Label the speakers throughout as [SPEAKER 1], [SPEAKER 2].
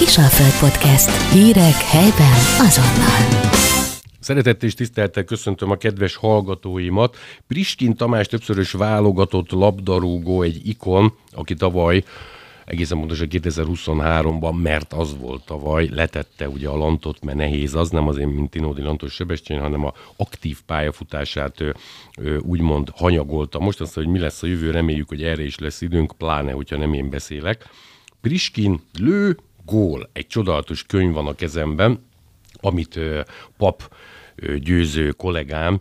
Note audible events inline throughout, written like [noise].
[SPEAKER 1] Kisalföld Podcast. Hírek helyben azonnal.
[SPEAKER 2] Szeretettel és tisztelettel köszöntöm a kedves hallgatóimat. Priskin Tamás többszörös válogatott labdarúgó, egy ikon, aki tavaly egészen pontosan 2023-ban, mert az volt tavaly, letette ugye a lantot, mert nehéz az, nem azért, mint Tinódi Lantos Sebestyén, hanem a aktív pályafutását ő, ő, úgymond hanyagolta. Most azt, hogy mi lesz a jövő, reméljük, hogy erre is lesz időnk, pláne, hogyha nem én beszélek. Priskin lő, gól. Egy csodálatos könyv van a kezemben, amit ö, pap ö, győző kollégám,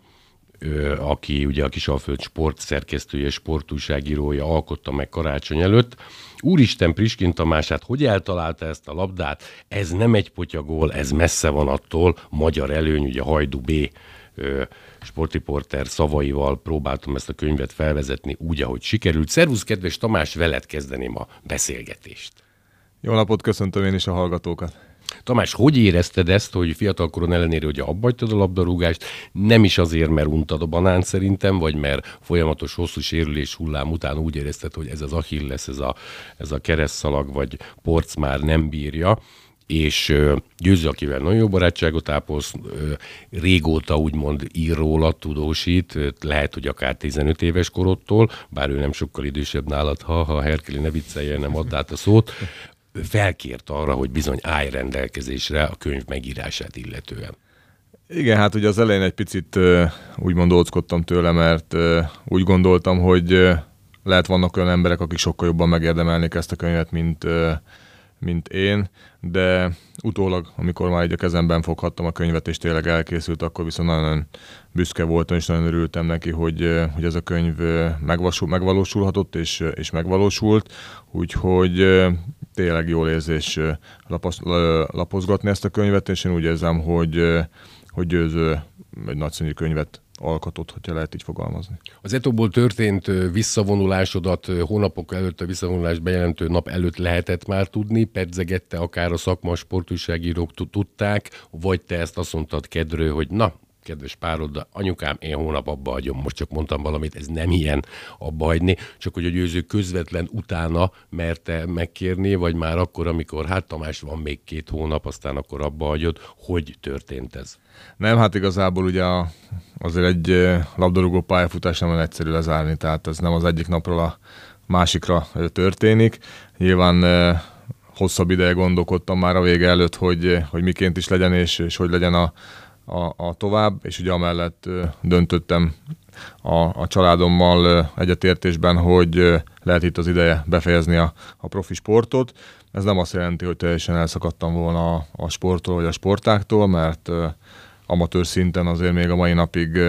[SPEAKER 2] ö, aki ugye a Kisalföld sport szerkesztője, sportúságírója alkotta meg karácsony előtt. Úristen Priskin Tamását, hogy eltalálta ezt a labdát? Ez nem egy potyagól, ez messze van attól. Magyar előny, ugye Hajdu B sportriporter szavaival próbáltam ezt a könyvet felvezetni úgy, ahogy sikerült. Szervusz, kedves Tamás, veled kezdeném a beszélgetést.
[SPEAKER 3] Jó napot, köszöntöm én is a hallgatókat.
[SPEAKER 2] Tamás, hogy érezted ezt, hogy fiatalkoron ellenére, hogy abbagytad a labdarúgást, nem is azért, mert untad a banán szerintem, vagy mert folyamatos hosszú sérülés hullám után úgy érezted, hogy ez az Achilles, ez a, ez a keresztszalag, vagy porc már nem bírja, és Győző, akivel nagyon jó barátságot ápolsz, régóta úgymond ír róla, tudósít, lehet, hogy akár 15 éves korodtól, bár ő nem sokkal idősebb nálad, ha, ha Herkeli ne viccelje, nem add át a szót, felkért arra, hogy bizony állj rendelkezésre a könyv megírását illetően.
[SPEAKER 3] Igen, hát ugye az elején egy picit úgymond óckodtam tőle, mert úgy gondoltam, hogy lehet vannak olyan emberek, akik sokkal jobban megérdemelnék ezt a könyvet, mint, mint én, de utólag, amikor már egy a kezemben foghattam a könyvet, és tényleg elkészült, akkor viszont nagyon büszke voltam, és nagyon örültem neki, hogy, hogy ez a könyv megvalósulhatott, és, és megvalósult, úgyhogy tényleg jól érzés lapos, lapozgatni ezt a könyvet, és én úgy érzem, hogy, hogy győző egy nagyszerű könyvet alkotott, hogyha lehet így fogalmazni.
[SPEAKER 2] Az Etoból történt visszavonulásodat hónapok előtt a visszavonulást bejelentő nap előtt lehetett már tudni, pedzegette akár a szakma sportúságírók tudták, vagy te ezt azt mondtad kedről, hogy na, kedves párod, de anyukám, én hónap abba hagyom, most csak mondtam valamit, ez nem ilyen abba hagyni, csak hogy a győző közvetlen utána merte megkérni, vagy már akkor, amikor hát Tamás van még két hónap, aztán akkor abba hagyod, hogy történt ez?
[SPEAKER 3] Nem, hát igazából ugye azért egy labdarúgó pályafutás nem egyszerű lezárni, tehát ez nem az egyik napról a másikra történik. Nyilván hosszabb ideje gondolkodtam már a vége előtt, hogy, hogy miként is legyen, és, és hogy legyen a, a, a tovább, és ugye amellett döntöttem a, a családommal egyetértésben, hogy lehet itt az ideje befejezni a, a profi sportot. Ez nem azt jelenti, hogy teljesen elszakadtam volna a, a sporttól vagy a sportáktól, mert amatőr szinten azért még a mai napig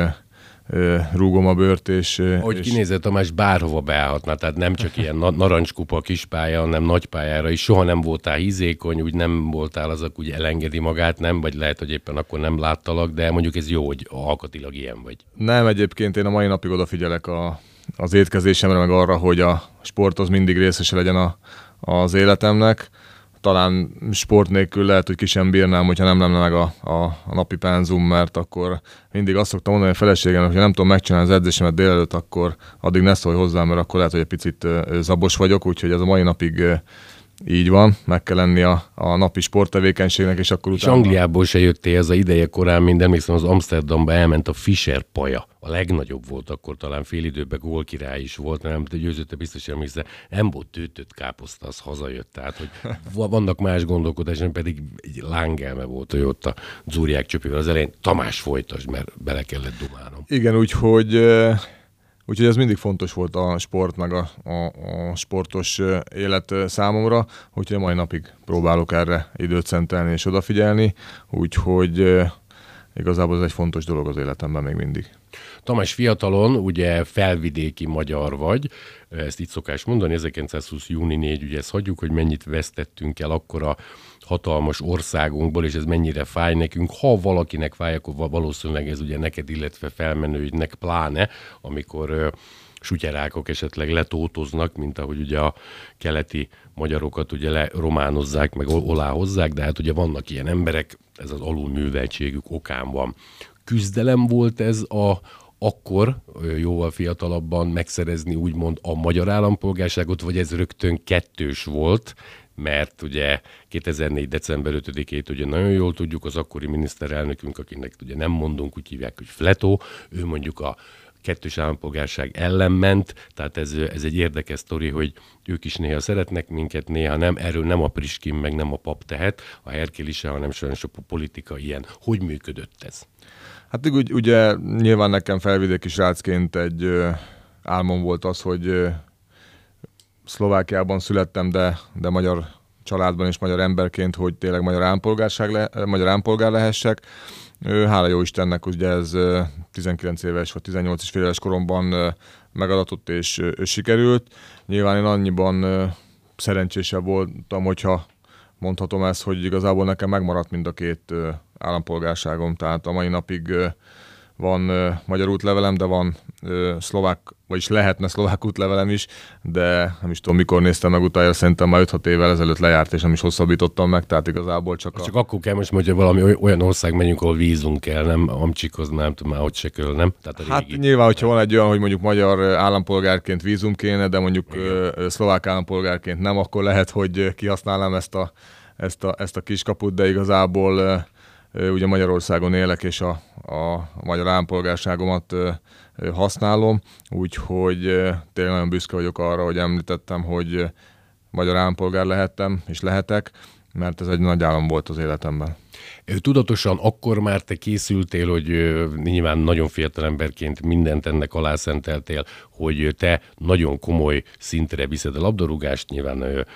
[SPEAKER 3] rúgom a bőrt, és...
[SPEAKER 2] Ahogy és... kinézett Tamás, bárhova beállhatna, tehát nem csak ilyen na- narancskupa kispálya, hanem nagypályára is. Soha nem voltál hízékony, úgy nem voltál az, aki úgy elengedi magát, nem? Vagy lehet, hogy éppen akkor nem láttalak, de mondjuk ez jó, hogy alkatilag ilyen vagy.
[SPEAKER 3] Nem, egyébként én a mai napig odafigyelek a, az étkezésemre, meg arra, hogy a sport az mindig részese legyen a, az életemnek talán sport nélkül lehet, hogy ki sem bírnám, hogyha nem lenne meg a, a, a napi penzum, mert akkor mindig azt szoktam mondani a feleségemnek, hogy nem tudom megcsinálni az edzésemet délelőtt, akkor addig ne szólj hozzám, mert akkor lehet, hogy egy picit zabos vagyok, úgyhogy ez a mai napig így van, meg kell lenni a, a napi sporttevékenységnek, és akkor
[SPEAKER 2] utána... És Angliából se jöttél ez a ideje korán, mint emlékszem, az Amsterdamba elment a Fischer paja. A legnagyobb volt akkor, talán fél időben gólkirály is volt, nem te győzőtte biztos emlékszel, nem volt tőtött káposzta, az hazajött. Tehát, hogy vannak más gondolkodások, pedig egy lángelme volt, hogy ott a Zúriák csöpével az elején. Tamás folytasd, mert bele kellett dumálnom.
[SPEAKER 3] Igen, úgyhogy Úgyhogy ez mindig fontos volt a sport, meg a, a, a sportos élet számomra, úgyhogy mai napig próbálok erre időt szentelni és odafigyelni, úgyhogy igazából ez egy fontos dolog az életemben még mindig.
[SPEAKER 2] Tamás fiatalon, ugye felvidéki magyar vagy, ezt így szokás mondani, 1920. júni 4, ugye ezt hagyjuk, hogy mennyit vesztettünk el akkor a hatalmas országunkból, és ez mennyire fáj nekünk. Ha valakinek fáj, akkor valószínűleg ez ugye neked, illetve felmenőidnek pláne, amikor sutyerákok esetleg letótoznak, mint ahogy ugye a keleti magyarokat ugye le románozzák, meg oláhozzák, de hát ugye vannak ilyen emberek, ez az alulműveltségük okán van. Küzdelem volt ez a, akkor jóval fiatalabban megszerezni úgymond a magyar állampolgárságot, vagy ez rögtön kettős volt, mert ugye 2004. december 5-ét ugye nagyon jól tudjuk, az akkori miniszterelnökünk, akinek ugye nem mondunk, úgy hívják, hogy Fletó, ő mondjuk a kettős állampolgárság ellen ment, tehát ez, ez egy érdekes sztori, hogy ők is néha szeretnek minket, néha nem. Erről nem a Priskin, meg nem a pap tehet, a Herkéli se, hanem sajnos a politika ilyen. Hogy működött ez?
[SPEAKER 3] Hát úgy, ugye nyilván nekem felvidéki srácként egy ö, álmom volt az, hogy ö, Szlovákiában születtem, de, de magyar családban és magyar emberként, hogy tényleg magyar állampolgárság le, magyar állampolgár lehessek. Hála jó Istennek, ugye ez 19 éves vagy 18 és fél éves koromban megadatott és sikerült. Nyilván én annyiban szerencsésebb voltam, hogyha mondhatom ezt, hogy igazából nekem megmaradt mind a két állampolgárságom, tehát a mai napig van magyar útlevelem, de van szlovák, vagyis lehetne szlovák útlevelem is, de nem is tudom, mikor néztem meg utána, szerintem már 5-6 évvel ezelőtt lejárt, és nem is hosszabbítottam meg, tehát igazából csak
[SPEAKER 2] a... Csak akkor kell most, hogyha valami olyan ország megyünk, ahol vízunk kell, nem Amcsikhoz, nem tudom már, hogy se kell, nem?
[SPEAKER 3] Tehát a hát régi... nyilván, hogyha van egy olyan, hogy mondjuk magyar állampolgárként vízum kéne, de mondjuk Igen. szlovák állampolgárként nem, akkor lehet, hogy kihasználnám ezt a, ezt a, ezt a kiskaput, de igazából ugye Magyarországon élek, és a, a magyar állampolgárságomat használom, úgyhogy tényleg nagyon büszke vagyok arra, hogy említettem, hogy magyar állampolgár lehettem, és lehetek, mert ez egy nagy állam volt az életemben.
[SPEAKER 2] Tudatosan akkor már te készültél, hogy nyilván nagyon fiatal emberként mindent ennek alá szenteltél, hogy te nagyon komoly szintre viszed a labdarúgást, nyilván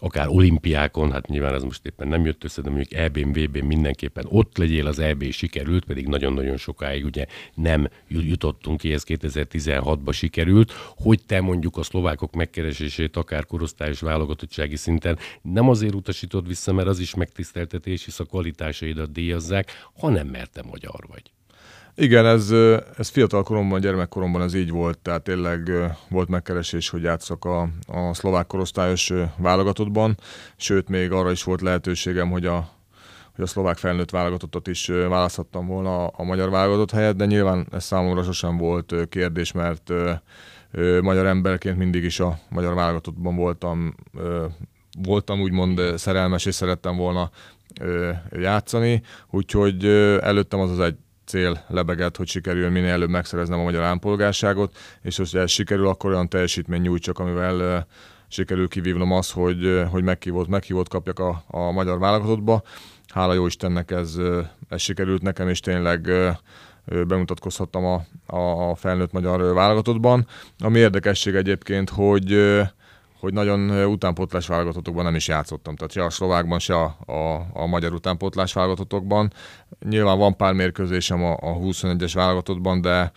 [SPEAKER 2] akár olimpiákon, hát nyilván ez most éppen nem jött össze, de mondjuk EB-n, VB-n mindenképpen ott legyél, az EB sikerült, pedig nagyon-nagyon sokáig ugye nem jutottunk ki, ez 2016-ban sikerült, hogy te mondjuk a szlovákok megkeresését akár korosztályos válogatottsági szinten nem azért utasítod vissza, mert az is megtiszteltetés, hisz a kvalitásaidat díjazzák, hanem mert te magyar vagy.
[SPEAKER 3] Igen, ez, ez fiatal koromban, gyermekkoromban ez így volt, tehát tényleg volt megkeresés, hogy játszak a, a szlovák korosztályos válogatottban, sőt még arra is volt lehetőségem, hogy a, hogy a szlovák felnőtt válogatottat is választhattam volna a, a magyar válogatott helyett, de nyilván ez számomra sosem volt kérdés, mert magyar emberként mindig is a magyar válogatottban voltam, voltam úgymond szerelmes, és szerettem volna játszani, úgyhogy előttem az az egy cél lebegett, hogy sikerül minél előbb megszereznem a magyar állampolgárságot, és hogy ez sikerül, akkor olyan teljesítmény nyújtsak, amivel sikerül kivívnom azt, hogy, hogy meghívót, meghívót kapjak a, a magyar válogatottba. Hála jó Istennek ez, ez sikerült nekem, és tényleg bemutatkozhattam a, a felnőtt magyar válogatottban. Ami érdekesség egyébként, hogy hogy nagyon utánpótlás válogatottokban nem is játszottam, tehát se a szlovákban, se a, a, a magyar utánpótlás válogatottokban. Nyilván van pár mérkőzésem a, a 21-es válogatottban, de,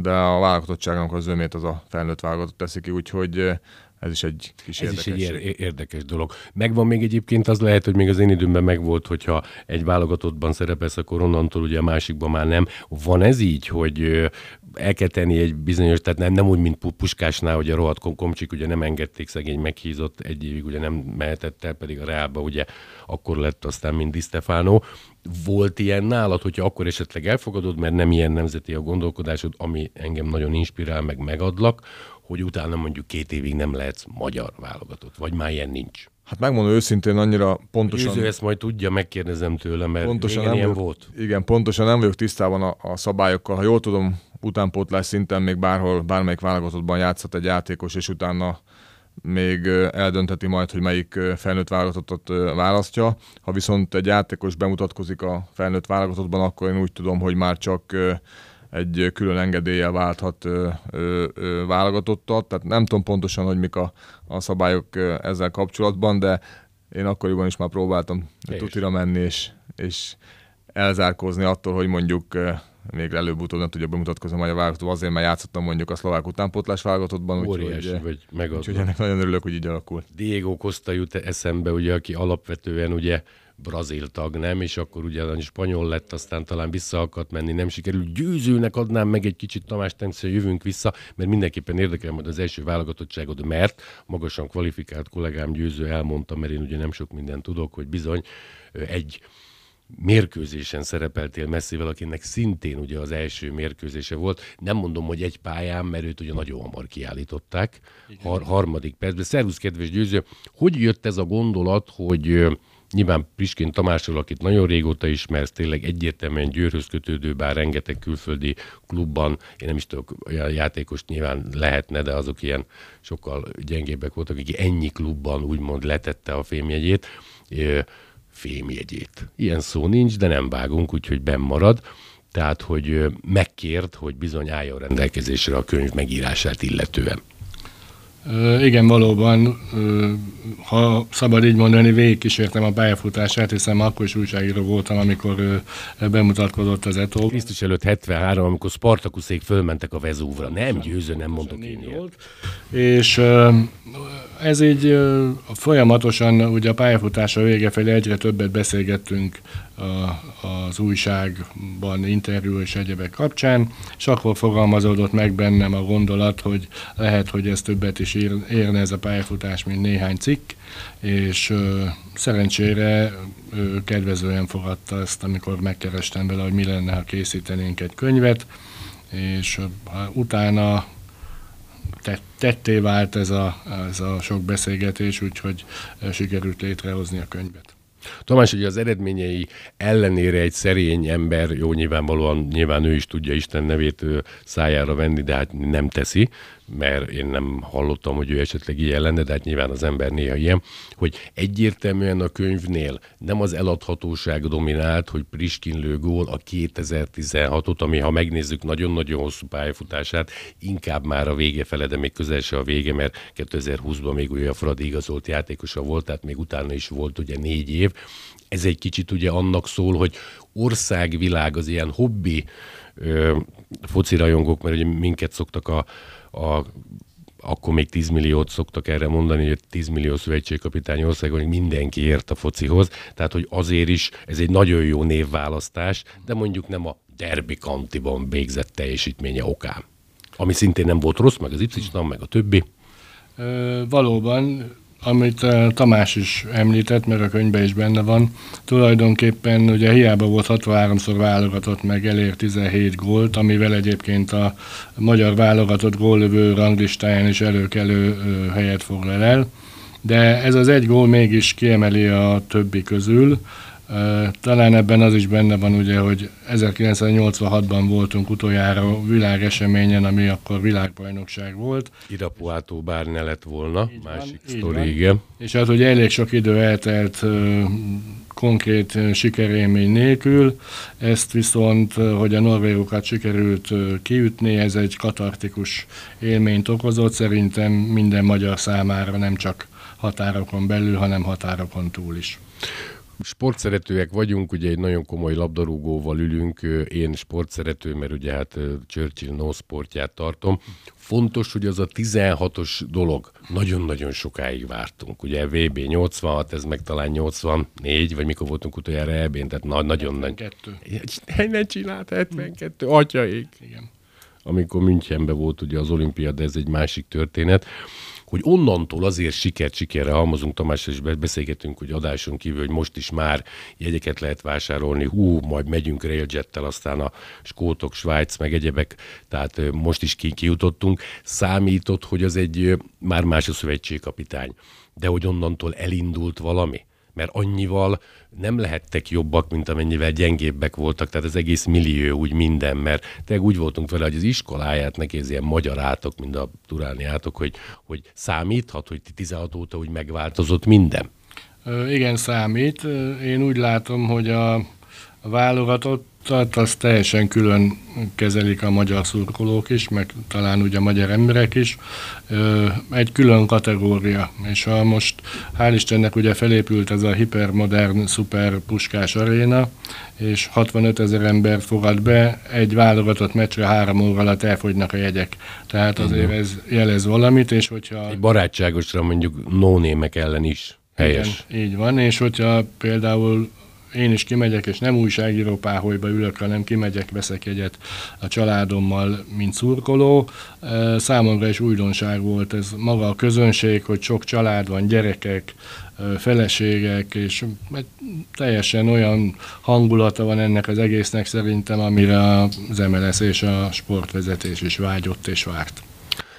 [SPEAKER 3] de a válogatottságnak az zömét az a felnőtt válogatott teszi ki, úgyhogy ez is egy kis
[SPEAKER 2] Ez is egy érdekes dolog. Megvan még egyébként, az lehet, hogy még az én időmben megvolt, hogyha egy válogatottban szerepelsz, akkor onnantól ugye a másikban már nem. Van ez így, hogy el kell tenni egy bizonyos, tehát nem, nem úgy, mint Puskásnál, hogy a rohadt komcsik ugye nem engedték, szegény meghízott, egy évig ugye nem mehetett el, pedig a Reálba ugye akkor lett aztán, mint Di Stefano. Volt ilyen nálad, hogyha akkor esetleg elfogadod, mert nem ilyen nemzeti a gondolkodásod, ami engem nagyon inspirál, meg megadlak, hogy utána mondjuk két évig nem lehetsz magyar válogatott, vagy már ilyen nincs?
[SPEAKER 3] Hát megmondom őszintén, annyira pontosan...
[SPEAKER 2] Győző ezt majd tudja, megkérdezem tőle, mert pontosan nem ilyen
[SPEAKER 3] vagyok,
[SPEAKER 2] volt.
[SPEAKER 3] Igen, pontosan nem vagyok tisztában a, a szabályokkal. Ha jól tudom, utánpótlás szinten még bárhol, bármelyik válogatottban játszhat egy játékos, és utána még eldöntheti majd, hogy melyik felnőtt válogatottat választja. Ha viszont egy játékos bemutatkozik a felnőtt válogatottban, akkor én úgy tudom, hogy már csak egy külön engedéllyel válthat ö, ö, ö, válogatottat, tehát nem tudom pontosan, hogy mik a, a szabályok ezzel kapcsolatban, de én akkoriban is már próbáltam és. tutira menni, és, és elzárkózni attól, hogy mondjuk még előbb-utóbb nem tudja bemutatkozni a magyar válogatott, azért, mert játszottam mondjuk a szlovák utánpótlás válogatottban.
[SPEAKER 2] Óriási úgyhogy, vagy megadva.
[SPEAKER 3] Úgyhogy ennek nagyon örülök, hogy így alakult.
[SPEAKER 2] Diego Costa jut eszembe, ugye, aki alapvetően ugye brazil tag, nem? És akkor ugye a spanyol lett, aztán talán vissza akart menni, nem sikerült. Győzőnek adnám meg egy kicsit Tamás Temsző, jövünk vissza, mert mindenképpen érdekel majd az első válogatottságod, mert magasan kvalifikált kollégám győző elmondta, mert én ugye nem sok mindent tudok, hogy bizony egy mérkőzésen szerepeltél messzivel, akinek szintén ugye az első mérkőzése volt. Nem mondom, hogy egy pályán, mert őt ugye nagyon hamar kiállították. Har- harmadik percben. Szervusz, kedves győző! Hogy jött ez a gondolat, hogy Nyilván Priskin Tamásról, akit nagyon régóta ismersz, tényleg egyértelműen Győrhöz kötődő, bár rengeteg külföldi klubban, én nem is tudok, olyan játékos nyilván lehetne, de azok ilyen sokkal gyengébbek voltak, aki ennyi klubban úgymond letette a fémjegyét, fémjegyét. Ilyen szó nincs, de nem vágunk, úgyhogy benn marad. Tehát, hogy megkért, hogy bizony álljon rendelkezésre a könyv megírását illetően.
[SPEAKER 4] Igen, valóban, ha szabad így mondani, végigkísértem a pályafutását, hiszen akkor is újságíró voltam, amikor bemutatkozott az Eto.
[SPEAKER 2] Krisztus előtt 73, amikor Spartakuszék fölmentek a Vezúvra. Nem győző, nem mondok én
[SPEAKER 4] volt. És ez így folyamatosan, ugye a pályafutása vége felé egyre többet beszélgettünk az újságban, interjú és egyebek kapcsán, és akkor fogalmazódott meg bennem a gondolat, hogy lehet, hogy ez többet is érne ez a pályafutás, mint néhány cikk, és ö, szerencsére ö, kedvezően fogadta ezt, amikor megkerestem vele, hogy mi lenne, ha készítenénk egy könyvet, és ö, utána tetté vált ez a, ez a sok beszélgetés, úgyhogy sikerült létrehozni a könyvet.
[SPEAKER 2] Tamás, hogy az eredményei ellenére egy szerény ember, jó, nyilvánvalóan nyilván ő is tudja Isten nevét szájára venni, de hát nem teszi, mert én nem hallottam, hogy ő esetleg ilyen lenne, de hát nyilván az ember néha ilyen, hogy egyértelműen a könyvnél nem az eladhatóság dominált, hogy Priskin gól a 2016-ot, ami ha megnézzük nagyon-nagyon hosszú pályafutását, inkább már a vége fele, de még közel se a vége, mert 2020-ban még ugye a Fradi igazolt játékosa volt, tehát még utána is volt ugye négy év. Ez egy kicsit ugye annak szól, hogy országvilág az ilyen hobbi ö, focirajongók, mert ugye minket szoktak a a akkor még 10 milliót szoktak erre mondani, hogy 10 millió szövetségkapitány országon mindenki ért a focihoz, tehát hogy azért is ez egy nagyon jó névválasztás, de mondjuk nem a Derby County-ban végzett teljesítménye okán. Ami szintén nem volt rossz, meg az y meg a többi.
[SPEAKER 4] Ö, valóban amit uh, Tamás is említett, mert a könyvben is benne van, tulajdonképpen ugye hiába volt 63-szor válogatott meg, elér 17 gólt, amivel egyébként a magyar válogatott góllövő ranglistáján is előkelő helyet foglal el, de ez az egy gól mégis kiemeli a többi közül, talán ebben az is benne van, ugye, hogy 1986-ban voltunk utoljára világeseményen, ami akkor világbajnokság volt.
[SPEAKER 2] Irapuátó bár ne lett volna, így másik van, sztori, igen.
[SPEAKER 4] És az, hogy elég sok idő eltelt konkrét sikerélmény nélkül, ezt viszont, hogy a norvégokat sikerült kiütni, ez egy katartikus élményt okozott, szerintem minden magyar számára nem csak határokon belül, hanem határokon túl is
[SPEAKER 2] sportszeretőek vagyunk, ugye egy nagyon komoly labdarúgóval ülünk, én sportszerető, mert ugye hát Churchill no sportját tartom. Fontos, hogy az a 16-os dolog, nagyon-nagyon sokáig vártunk. Ugye VB 86, ez meg talán 84, vagy mikor voltunk utoljára EB-n, tehát na- nagyon nagy. 72. Ne csinált 72, atyaik. Igen. Amikor Münchenben volt ugye az olimpia, de ez egy másik történet hogy onnantól azért sikert sikerre halmozunk, Tamás, és beszélgetünk, hogy adáson kívül, hogy most is már jegyeket lehet vásárolni, hú, majd megyünk railjettel, aztán a skótok, Svájc, meg egyebek, tehát most is ki, kijutottunk. Számított, hogy az egy már más a szövetségkapitány, de hogy onnantól elindult valami mert annyival nem lehettek jobbak, mint amennyivel gyengébbek voltak, tehát az egész millió úgy minden, mert te úgy voltunk vele, hogy az iskoláját neki ez ilyen magyar átok, mint a turáni átok, hogy, hogy számíthat, hogy 16 óta úgy megváltozott minden.
[SPEAKER 4] Igen, számít. Én úgy látom, hogy a válogatott tehát azt teljesen külön kezelik a magyar szurkolók is, meg talán ugye a magyar emberek is. Egy külön kategória, és ha most hál' Istennek ugye felépült ez a hipermodern, szuper puskás aréna, és 65 ezer ember fogad be, egy válogatott meccsre három óra alatt elfogynak a jegyek. Tehát azért ez jelez valamit, és hogyha...
[SPEAKER 2] Egy barátságosra mondjuk nónémek ellen is helyes.
[SPEAKER 4] Igen, így van, és hogyha például én is kimegyek, és nem újságíró páholyba ülök, hanem kimegyek, veszek egyet a családommal, mint szurkoló. Számomra is újdonság volt ez maga a közönség, hogy sok család van, gyerekek, feleségek, és teljesen olyan hangulata van ennek az egésznek szerintem, amire az MLS és a sportvezetés is vágyott és várt.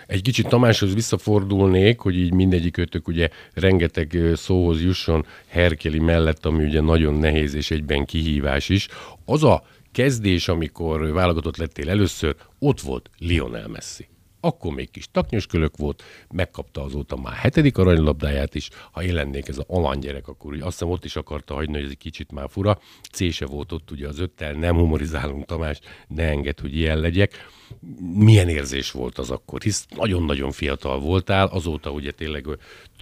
[SPEAKER 2] Egy kicsit Tamáshoz visszafordulnék, hogy így mindegyik ötök ugye rengeteg szóhoz jusson Herkeli mellett, ami ugye nagyon nehéz és egyben kihívás is. Az a kezdés, amikor válogatott lettél először, ott volt Lionel Messi akkor még kis taknyoskölök volt, megkapta azóta már hetedik aranylabdáját is, ha én lennék ez a alany gyerek, akkor ugye azt hiszem ott is akarta hagyni, hogy ez egy kicsit már fura. C se volt ott ugye az öttel, nem humorizálunk Tamás, ne enged, hogy ilyen legyek. Milyen érzés volt az akkor? Hisz nagyon-nagyon fiatal voltál, azóta ugye tényleg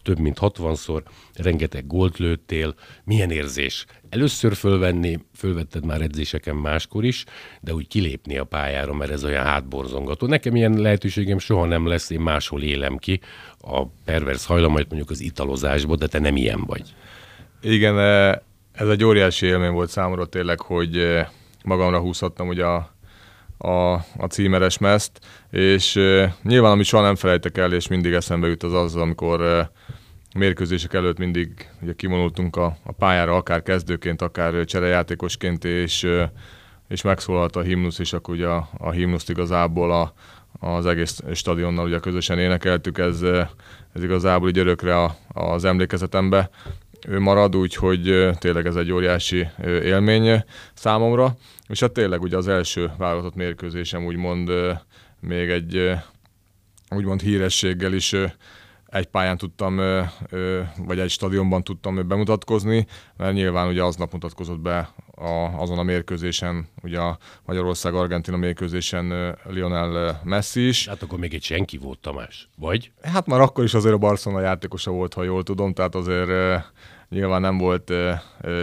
[SPEAKER 2] több mint 60-szor, rengeteg gólt lőttél. Milyen érzés? Először fölvenni, fölvetted már edzéseken máskor is, de úgy kilépni a pályára, mert ez olyan hátborzongató. Nekem ilyen lehetőségem soha nem lesz, én máshol élem ki a pervers hajlamait mondjuk az italozásból, de te nem ilyen vagy.
[SPEAKER 3] Igen, eh, ez egy óriási élmény volt számomra tényleg, hogy eh, magamra húzhattam ugye a, a, a címeres meszt, és nyilván amit soha nem felejtek el, és mindig eszembe jut az az, amikor mérkőzések előtt mindig ugye kivonultunk a, a pályára, akár kezdőként, akár cserejátékosként, és, és megszólalt a himnusz, és akkor ugye a, a himnuszt igazából a, az egész stadionnal ugye közösen énekeltük, ez, ez igazából így örökre a, az emlékezetembe ő marad, úgyhogy tényleg ez egy óriási élmény számomra. És hát tényleg ugye az első válogatott mérkőzésem úgymond még egy úgymond hírességgel is egy pályán tudtam, vagy egy stadionban tudtam bemutatkozni, mert nyilván ugye aznap mutatkozott be a, azon a mérkőzésen, ugye a Magyarország-Argentina mérkőzésen Lionel Messi is.
[SPEAKER 2] Hát akkor még egy senki volt Tamás, vagy?
[SPEAKER 3] Hát már akkor is azért a Barcelona játékosa volt, ha jól tudom, tehát azért nyilván nem volt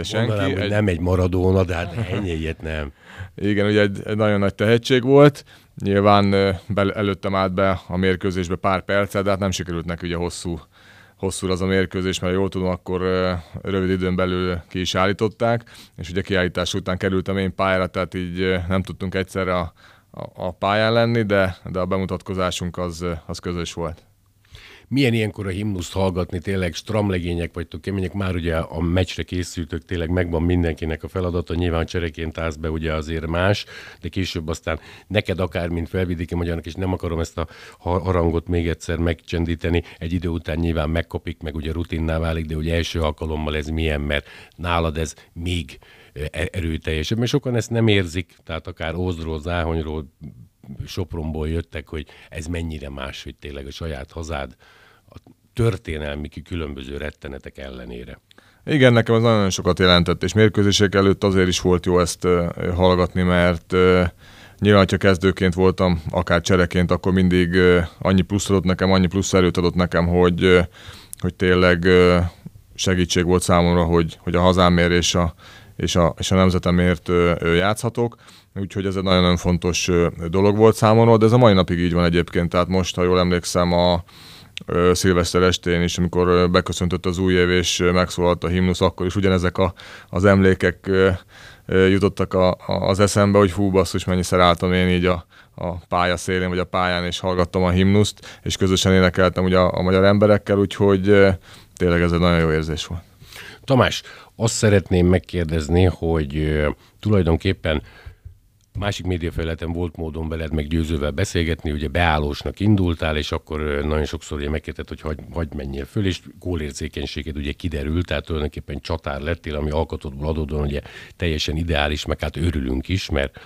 [SPEAKER 3] senki. Mondanám,
[SPEAKER 2] egy... nem egy Maradona, de hát ennyi ilyet nem.
[SPEAKER 3] Igen, ugye egy, egy nagyon nagy tehetség volt, Nyilván be, előttem állt be a mérkőzésbe pár percet, de hát nem sikerült neki ugye hosszú, hosszú az a mérkőzés, mert jól tudom, akkor rövid időn belül ki is állították, és ugye kiállítás után kerültem én pályára, tehát így nem tudtunk egyszerre a, a, a pályán lenni, de, de a bemutatkozásunk az, az közös volt
[SPEAKER 2] milyen ilyenkor a himnuszt hallgatni, tényleg stramlegények vagytok, kemények, már ugye a meccsre készültök, tényleg megvan mindenkinek a feladata, nyilván csereként állsz be ugye azért más, de később aztán neked akár, mint felvidéki magyarnak, és nem akarom ezt a harangot még egyszer megcsendíteni, egy idő után nyilván megkopik, meg ugye rutinná válik, de ugye első alkalommal ez milyen, mert nálad ez még e-, erőteljesebb, mert sokan ezt nem érzik, tehát akár Ózdról, Záhonyról, Sopronból jöttek, hogy ez mennyire más, hogy tényleg a saját hazád történelmi különböző rettenetek ellenére.
[SPEAKER 3] Igen, nekem ez nagyon sokat jelentett, és mérkőzések előtt azért is volt jó ezt hallgatni, mert nyilván, ha kezdőként voltam, akár csereként, akkor mindig annyi plusz adott nekem, annyi plusz erőt adott nekem, hogy, hogy tényleg segítség volt számomra, hogy, hogy a hazámért és a, és a, és a nemzetemért játszhatok. Úgyhogy ez egy nagyon-nagyon fontos dolog volt számomra, de ez a mai napig így van egyébként. Tehát most, ha jól emlékszem, a, szilveszter estén is, amikor beköszöntött az új év és megszólalt a himnusz, akkor is ugyanezek a, az emlékek jutottak a, a, az eszembe, hogy hú basszus, mennyiszer álltam én így a, a pálya szélén, vagy a pályán, és hallgattam a himnuszt, és közösen énekeltem ugye a, a magyar emberekkel, úgyhogy tényleg ez egy nagyon jó érzés volt.
[SPEAKER 2] Tamás, azt szeretném megkérdezni, hogy tulajdonképpen Másik médiafelületen volt módon veled meg győzővel beszélgetni, ugye beállósnak indultál, és akkor nagyon sokszor ugye megkérted, hogy hagy, hagy menjél föl, és gólérzékenységed ugye kiderült, tehát tulajdonképpen csatár lettél, ami alkotodból adódóan ugye teljesen ideális, meg hát örülünk is, mert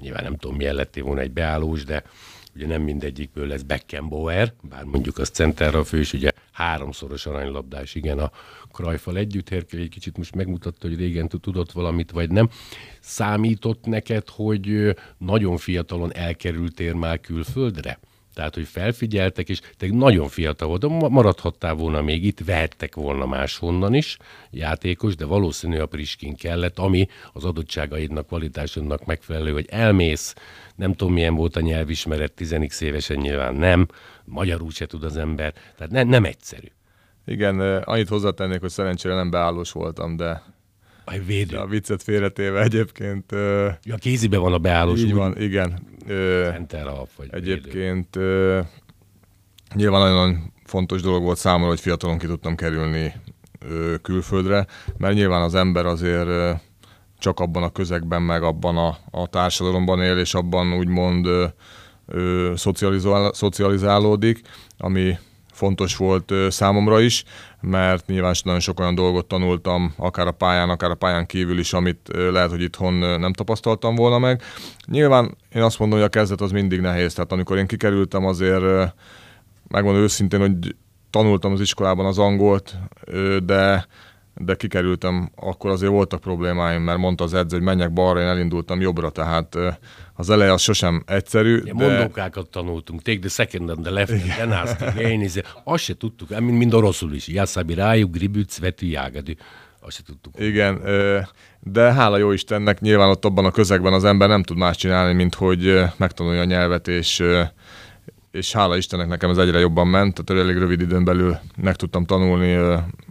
[SPEAKER 2] nyilván nem tudom, milyen lettél volna egy beállós, de ugye nem mindegyikből lesz Beckenbauer, bár mondjuk az centerra fő, és ugye háromszoros aranylabdás, igen, a Krajfal együtt, Herkel egy kicsit most megmutatta, hogy régen tudott valamit, vagy nem. Számított neked, hogy nagyon fiatalon elkerültél már külföldre? Tehát, hogy felfigyeltek, és te nagyon fiatal volt, maradhattál volna még itt, vehettek volna máshonnan is játékos, de valószínű a Priskin kellett, ami az adottságaidnak, kvalitásodnak megfelelő, hogy elmész, nem tudom milyen volt a nyelvismeret, 10 évesen nyilván nem, magyarul se tud az ember, tehát ne, nem egyszerű.
[SPEAKER 3] Igen, annyit hozzátennék, hogy szerencsére nem beállós voltam, de
[SPEAKER 2] A védő.
[SPEAKER 3] A viccet félretéve egyébként...
[SPEAKER 2] Ja, a kézibe van a beállós.
[SPEAKER 3] Így van, igen.
[SPEAKER 2] Center half, vagy
[SPEAKER 3] Egyébként védő. nyilván nagyon fontos dolog volt számomra, hogy fiatalon ki tudtam kerülni külföldre, mert nyilván az ember azért csak abban a közegben, meg abban a, a társadalomban él, és abban úgymond ö, ö, szocializál, szocializálódik, ami fontos volt számomra is, mert nyilván nagyon sok olyan dolgot tanultam, akár a pályán, akár a pályán kívül is, amit lehet, hogy itthon nem tapasztaltam volna meg. Nyilván én azt mondom, hogy a kezdet az mindig nehéz, tehát amikor én kikerültem azért, megmondom őszintén, hogy tanultam az iskolában az angolt, de de kikerültem, akkor azért voltak problémáim, mert mondta az edző, hogy menjek balra, én elindultam jobbra, tehát az eleje az sosem egyszerű.
[SPEAKER 2] Ja, de... Mondókákat tanultunk, take the second and the left, and then ask again. Azt se tudtuk, mind, mind oroszul is. Jászábi rájuk, gribüc, vetű jágadű. Azt se tudtuk.
[SPEAKER 3] Igen, de hála jó Istennek, nyilván ott abban a közegben az ember nem tud más csinálni, mint hogy megtanulja a nyelvet, és és hála Istennek nekem ez egyre jobban ment, tehát elég rövid időn belül meg tudtam tanulni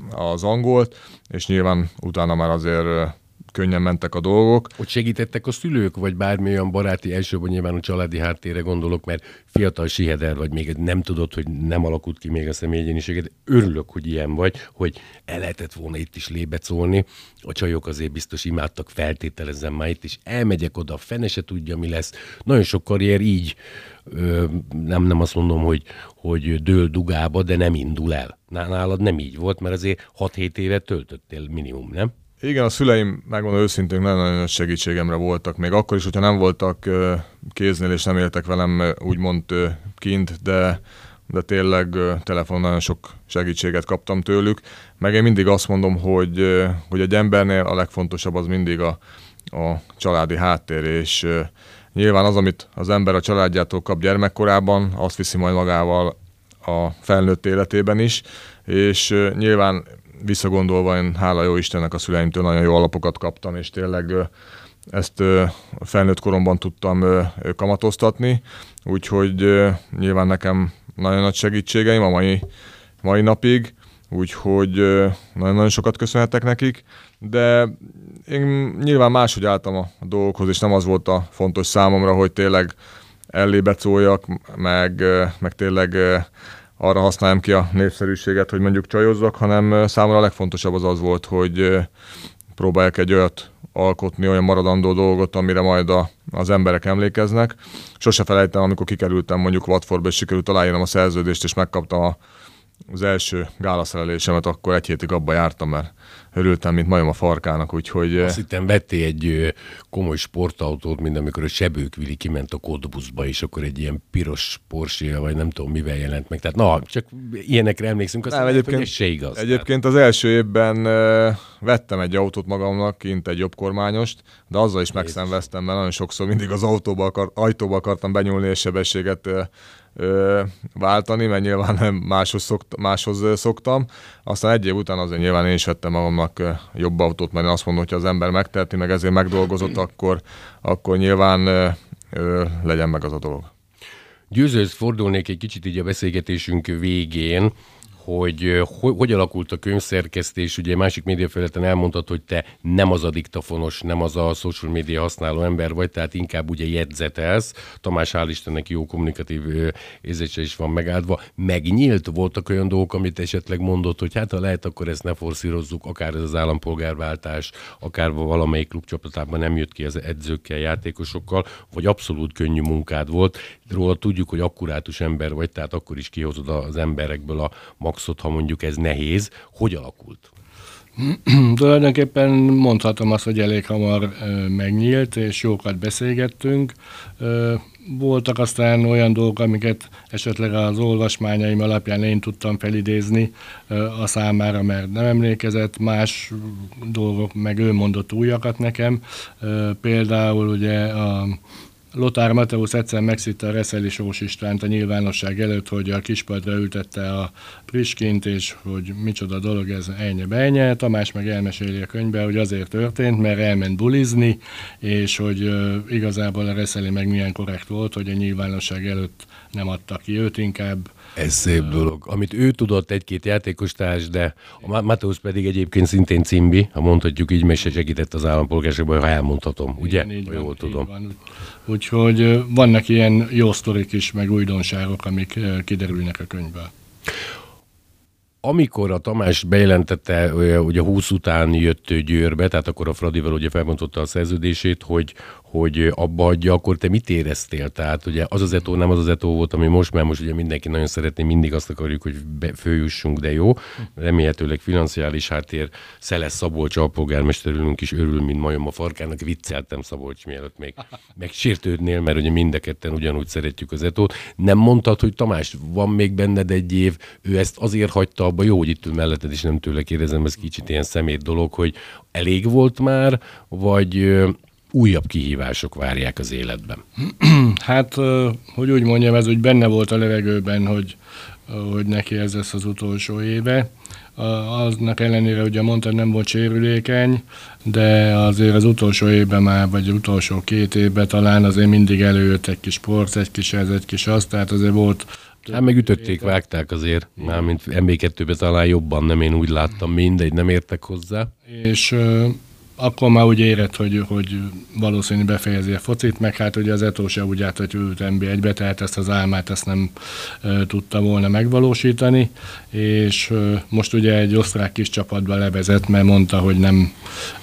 [SPEAKER 3] az angolt, és nyilván utána már azért könnyen mentek a dolgok.
[SPEAKER 2] Hogy segítettek a szülők, vagy bármi olyan baráti, elsőben nyilván a családi háttérre gondolok, mert fiatal siheder vagy, még nem tudod, hogy nem alakult ki még a személyegyéniséged. Örülök, hogy ilyen vagy, hogy el lehetett volna itt is lébecolni. A csajok azért biztos imádtak, feltételezem már itt is. Elmegyek oda, fene se tudja, mi lesz. Nagyon sok karrier így, nem, nem azt mondom, hogy, hogy dől dugába, de nem indul el. Nálad nem így volt, mert azért 6-7 évet töltöttél minimum, nem?
[SPEAKER 3] Igen, a szüleim, megmondom őszintén, nagyon nagy segítségemre voltak. Még akkor is, hogyha nem voltak kéznél és nem éltek velem úgymond kint, de, de tényleg telefonon nagyon sok segítséget kaptam tőlük. Meg én mindig azt mondom, hogy, hogy egy embernél a legfontosabb az mindig a, a családi háttér, és nyilván az, amit az ember a családjától kap gyermekkorában, azt viszi majd magával a felnőtt életében is, és nyilván visszagondolva én hála jó Istennek a szüleimtől nagyon jó alapokat kaptam, és tényleg ezt felnőtt koromban tudtam kamatoztatni, úgyhogy nyilván nekem nagyon nagy segítségeim a mai, mai napig, úgyhogy nagyon-nagyon sokat köszönhetek nekik, de én nyilván máshogy álltam a dolgokhoz, és nem az volt a fontos számomra, hogy tényleg ellébe szóljak, meg, meg tényleg arra használjam ki a népszerűséget, hogy mondjuk csajozzak, hanem számomra a legfontosabb az az volt, hogy próbálják egy olyat alkotni, olyan maradandó dolgot, amire majd a, az emberek emlékeznek. Sose felejtem, amikor kikerültem mondjuk Watfordba, és sikerült aláírnom a szerződést, és megkaptam a, az első gálaszerelésemet, akkor egy hétig abba jártam, mert örültem, mint majom a farkának, úgyhogy...
[SPEAKER 2] Azt hittem vettél egy komoly sportautót, mint amikor a Sebőkvili kiment a kódbuszba, és akkor egy ilyen piros porsche vagy nem tudom mivel jelent meg. Tehát na, csak ilyenekre emlékszünk, azt nem, lehet, egyébként, hogy ez se igaz.
[SPEAKER 3] Egyébként tehát. az első évben vettem egy autót magamnak, kint egy jobbkormányost, de azzal is megszenveztem, mert nagyon sokszor mindig az autóba akar, ajtóba akartam benyúlni és sebességet váltani, mert nyilván nem máshoz, szokt, máshoz szoktam. Aztán egy év után azért nyilván én is vettem magamnak jobb autót, mert én azt mondom, hogy az ember megteheti, meg ezért megdolgozott, akkor, akkor nyilván legyen meg az a dolog.
[SPEAKER 2] Győzőhöz fordulnék egy kicsit így a beszélgetésünk végén hogy hogy alakult a könyvszerkesztés, ugye másik médiafelületen elmondtad, hogy te nem az a diktafonos, nem az a social media használó ember vagy, tehát inkább ugye jegyzetelsz. Tamás hál' Istennek jó kommunikatív érzése is van megáldva. Megnyílt voltak olyan dolgok, amit esetleg mondott, hogy hát ha lehet, akkor ezt ne forszírozzuk, akár ez az állampolgárváltás, akár valamelyik klubcsapatában nem jött ki az edzőkkel, játékosokkal, vagy abszolút könnyű munkád volt. Róla tudjuk, hogy akkurátus ember vagy, tehát akkor is kihozod az emberekből a maxot, ha mondjuk ez nehéz. Hogy alakult? [clears throat]
[SPEAKER 4] Tulajdonképpen mondhatom azt, hogy elég hamar megnyílt, és jókat beszélgettünk. Voltak aztán olyan dolgok, amiket esetleg az olvasmányaim alapján én tudtam felidézni a számára, mert nem emlékezett, más dolgok, meg ő mondott újakat nekem. Például ugye a Lothar Mateusz egyszer megszitta a Reszeli Sós Istvánt a nyilvánosság előtt, hogy a kispadra ültette a Priskint, és hogy micsoda dolog ez ennyi bejnye. Tamás meg elmeséli a könyvbe, hogy azért történt, mert elment bulizni, és hogy igazából a Reszeli meg milyen korrekt volt, hogy a nyilvánosság előtt nem adta ki őt, inkább
[SPEAKER 2] Ez szép dolog. Amit ő tudott, egy-két játékostárs, de a Mateusz pedig egyébként szintén cimbi, ha mondhatjuk így, mert se segített az állampolgárságban, ha elmondhatom, ugye?
[SPEAKER 4] Igen, így
[SPEAKER 2] Ha jól
[SPEAKER 4] van,
[SPEAKER 2] tudom.
[SPEAKER 4] így Van. Úgyhogy vannak ilyen jó sztorik is, meg újdonságok, amik kiderülnek a könyvből.
[SPEAKER 2] Amikor a Tamás bejelentette, ö, ugye 20 után jött Győrbe, tehát akkor a Fradival ugye felbontotta a szerződését, hogy, hogy abba adja, akkor te mit éreztél? Tehát ugye az az etó nem az az etó volt, ami most, mert most ugye mindenki nagyon szeretné, mindig azt akarjuk, hogy be, följussunk, de jó. Remélhetőleg financiális háttér, Szeles Szabolcs alpolgármesterülünk is örül, mint majom a farkának. Vicceltem Szabolcs mielőtt még megsértődnél, mert ugye mind a ketten ugyanúgy szeretjük az etót. Nem mondtad, hogy Tamás, van még benned egy év, ő ezt azért hagyta abba, jó, hogy itt ül melletted, és nem tőle kérdezem, ez kicsit ilyen szemét dolog, hogy elég volt már, vagy újabb kihívások várják az életben. [clears throat]
[SPEAKER 4] Hát, hogy úgy mondjam, ez úgy benne volt a levegőben, hogy, hogy neki ez lesz az utolsó éve. Aznak ellenére, ugye mondtad, nem volt sérülékeny, de azért az utolsó évben már, vagy utolsó két évben talán azért mindig előjött egy kis sport, egy kis ez, egy kis az, tehát azért volt
[SPEAKER 2] Hát meg ütötték, vágták azért, mármint MB2-ben talán jobban, nem én úgy láttam, mindegy, nem értek hozzá.
[SPEAKER 4] és akkor már úgy érett, hogy, hogy valószínű befejezi a focit, meg hát ugye az Eto se úgy állt, hogy ült NB1-be, tehát ezt az álmát ezt nem ö, tudta volna megvalósítani, és ö, most ugye egy osztrák kis csapatba levezet, mert mondta, hogy nem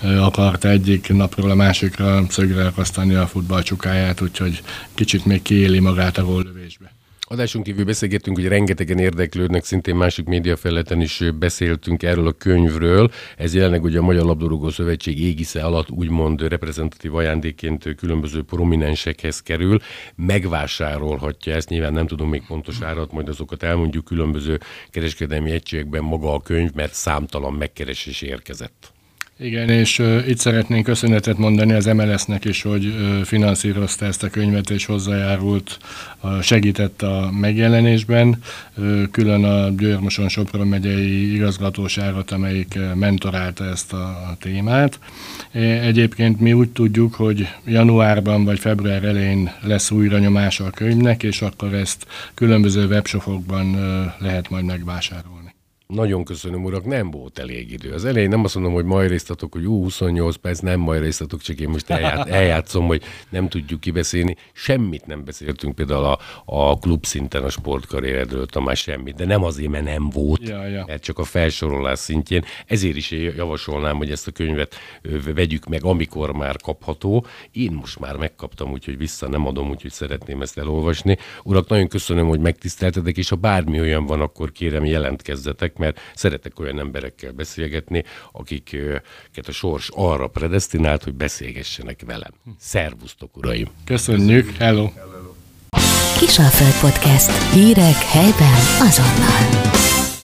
[SPEAKER 4] ö, akarta egyik napról a másikra szögre akasztani a futballcsukáját, úgyhogy kicsit még kiéli magát a góllövésbe.
[SPEAKER 2] Adáson kívül beszélgettünk, hogy rengetegen érdeklődnek, szintén másik médiafelületen is beszéltünk erről a könyvről. Ez jelenleg ugye a Magyar Labdarúgó Szövetség égisze alatt úgymond reprezentatív ajándékként ö, különböző prominensekhez kerül. Megvásárolhatja ezt, nyilván nem tudom még pontos árat, majd azokat elmondjuk különböző kereskedelmi egységekben maga a könyv, mert számtalan megkeresés érkezett.
[SPEAKER 4] Igen, és uh, itt szeretnénk köszönetet mondani az MLS-nek is, hogy uh, finanszírozta ezt a könyvet, és hozzájárult, uh, segített a megjelenésben. Uh, külön a Győr-Moson Sopron megyei igazgatóságot, amelyik uh, mentorálta ezt a, a témát. E, Egyébként mi úgy tudjuk, hogy januárban vagy február elején lesz újra nyomása a könyvnek, és akkor ezt különböző webshopokban uh, lehet majd megvásárolni.
[SPEAKER 2] Nagyon köszönöm, urak, nem volt elég idő. Az elején nem azt mondom, hogy majd résztatok, hogy ú, 28 perc, nem majd résztatok, csak én most elját, [laughs] eljátszom, hogy nem tudjuk kibeszélni. Semmit nem beszéltünk például a, a klub szinten a sportkarrieredről, Tamás, semmit, de nem azért, mert nem volt,
[SPEAKER 4] Ja, ja.
[SPEAKER 2] mert csak a felsorolás szintjén. Ezért is javasolnám, hogy ezt a könyvet vegyük meg, amikor már kapható. Én most már megkaptam, úgyhogy vissza nem adom, úgyhogy szeretném ezt elolvasni. Urak, nagyon köszönöm, hogy megtiszteltetek, és ha bármi olyan van, akkor kérem jelentkezzetek, mert szeretek olyan emberekkel beszélgetni, akiket a sors arra predestinált, hogy beszélgessenek velem. Szervusztok, uraim!
[SPEAKER 4] Köszönjük, hello!
[SPEAKER 1] Kisalföld Podcast. Hírek helyben azonnal.